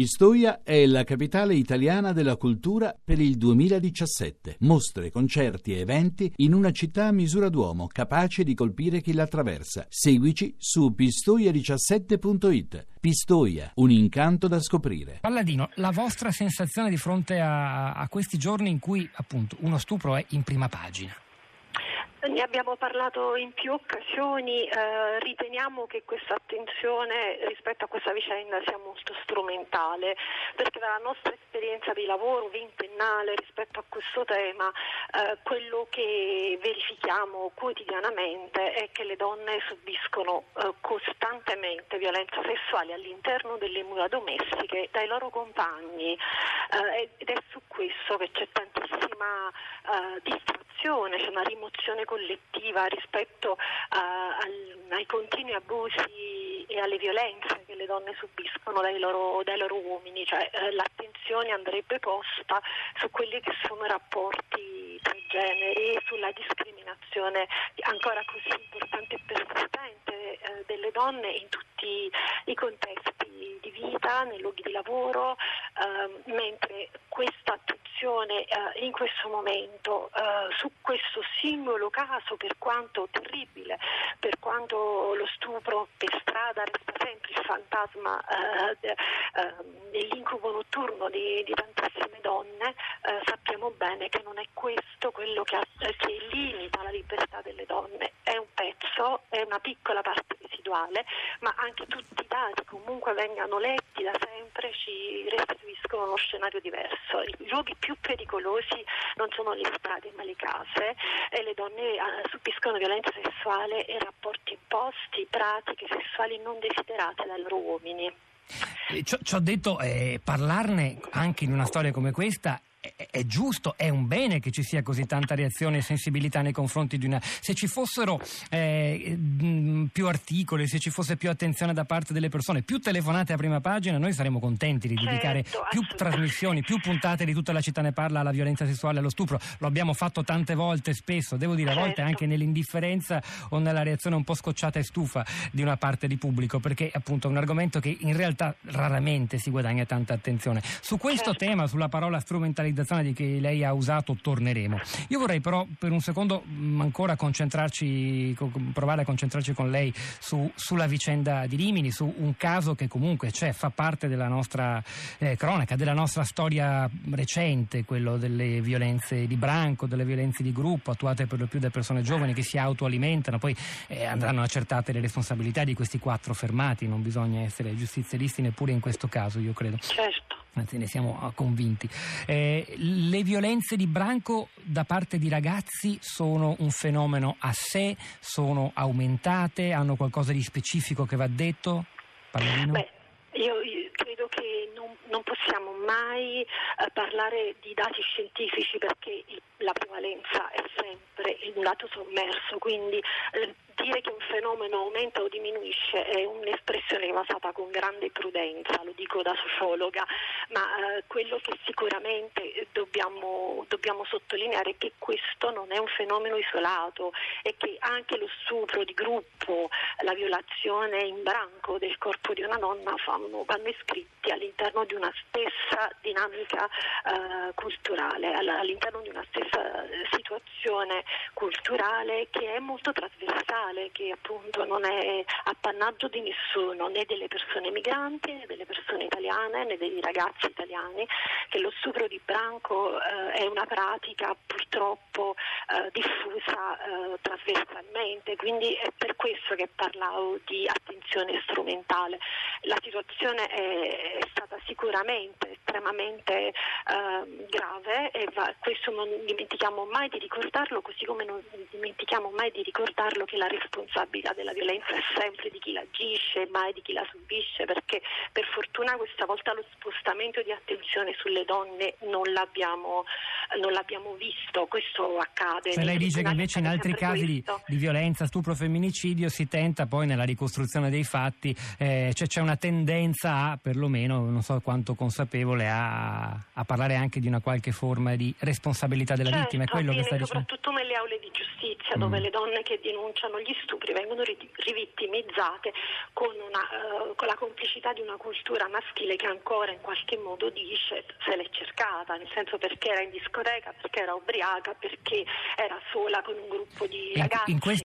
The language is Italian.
Pistoia è la capitale italiana della cultura per il 2017. Mostre, concerti e eventi in una città a misura d'uomo, capace di colpire chi la attraversa. Seguici su pistoia17.it. Pistoia, un incanto da scoprire. Palladino, la vostra sensazione di fronte a, a questi giorni in cui appunto uno stupro è in prima pagina? Ne abbiamo parlato in più occasioni, eh, riteniamo che questa attenzione rispetto a questa vicenda sia molto strumentale, perché dalla nostra esperienza di lavoro ventennale rispetto a questo tema, eh, quello che verifichiamo quotidianamente è che le donne subiscono eh, costantemente violenza sessuale all'interno delle mura domestiche dai loro compagni eh, ed è su questo che c'è tantissima eh, distrazione, c'è una rimozione collettiva rispetto a, al, ai continui abusi e alle violenze che le donne subiscono dai loro, dai loro uomini, cioè eh, l'attenzione andrebbe posta su quelli che sono i rapporti tra i generi, sulla discriminazione ancora così importante e persistente eh, delle donne in tutti i contesti di vita, nei luoghi di lavoro, eh, mentre attenzione eh, in questo momento eh, su questo singolo caso, per quanto terribile, per quanto lo stupro per strada resta sempre il fantasma eh, dell'incubo notturno di, di tantissime donne, eh, sappiamo bene che non è questo quello che, che limita la libertà delle donne, è un pezzo, è una piccola parte residuale, ma anche tutti i dati comunque vengano letti da sempre ci restituiscono uno scenario diverso. I luoghi più pericolosi non sono le strade ma le case e le donne eh, subiscono violenza sessuale e rapporti imposti, pratiche sessuali non desiderate dai loro uomini. Ci ho detto, eh, parlarne anche in una storia come questa è giusto, è un bene che ci sia così tanta reazione e sensibilità nei confronti di una. Se ci fossero eh, più articoli, se ci fosse più attenzione da parte delle persone, più telefonate a prima pagina, noi saremmo contenti di dedicare certo, più trasmissioni, più puntate di tutta la città ne parla alla violenza sessuale e allo stupro. Lo abbiamo fatto tante volte, spesso, devo dire, a volte certo. anche nell'indifferenza o nella reazione un po' scocciata e stufa di una parte di pubblico, perché appunto è un argomento che in realtà raramente si guadagna tanta attenzione. Su questo certo. tema, sulla parola strumentalizzazione, strumentalizzazione di che lei ha usato torneremo. Io vorrei però per un secondo mm, ancora concentrarci, provare a concentrarci con lei su, sulla vicenda di Rimini, su un caso che comunque c'è, fa parte della nostra eh, cronaca, della nostra storia recente, quello delle violenze di branco, delle violenze di gruppo attuate per lo più da persone giovani che si autoalimentano, poi eh, andranno accertate le responsabilità di questi quattro fermati, non bisogna essere giustizialisti neppure in questo caso, io credo. Certo anzi ne siamo ah, convinti. Eh, le violenze di branco da parte di ragazzi sono un fenomeno a sé, sono aumentate, hanno qualcosa di specifico che va detto? Palladino? Beh, io, io credo che non, non possiamo mai eh, parlare di dati scientifici perché il, la prevalenza è sempre un dato sommerso, quindi eh, dire che un fenomeno aumenta o diminuisce è un'espressione che va fatta con grande prudenza, lo dico da sociologa, ma eh, quello che sicuramente dobbiamo, dobbiamo, sottolineare è che questo non è un fenomeno isolato e che anche lo stupro di gruppo, la violazione in branco del corpo di una donna fanno, vanno iscritti all'interno di una stessa dinamica eh, culturale, all'interno di una stessa eh, situazione culturale che è molto trasversale che appunto non è appannaggio di nessuno, né delle persone migranti, né delle persone italiane, né dei ragazzi italiani, che lo stupro di branco eh, è una pratica purtroppo eh, diffusa eh, trasversalmente, quindi è per questo che parlavo di attenzione strumentale. La situazione è, è stata sicuramente estremamente ehm, grave e va, questo non dimentichiamo mai di ricordarlo, così come non dimentichiamo mai di ricordarlo che la responsabilità della violenza è sempre di chi l'agisce, mai di chi la subisce, perché per fortuna questa volta lo spostamento di attenzione sulle donne non l'abbiamo, non l'abbiamo visto, questo accade. Se lei dice che invece in altri casi di, di, violenza, stupro, femminicidio si tenta poi nella ricostruzione dei fatti, eh, cioè c'è una tendenza a, perlomeno, non so quanto consapevole, a, a, parlare anche di una qualche forma di responsabilità della certo, vittima, è quello che sta dicendo. Soprattutto nelle aule di giustizia dove mm. le donne che denunciano gli stupri vengono rivittimizzate con, una, uh, con, la complicità di una cultura maschile che ancora in qualche modo dice se l'è cercata, nel senso perché era in discoteca, perché era ubriaca, perché era sola con un gruppo di ragazzi. In, in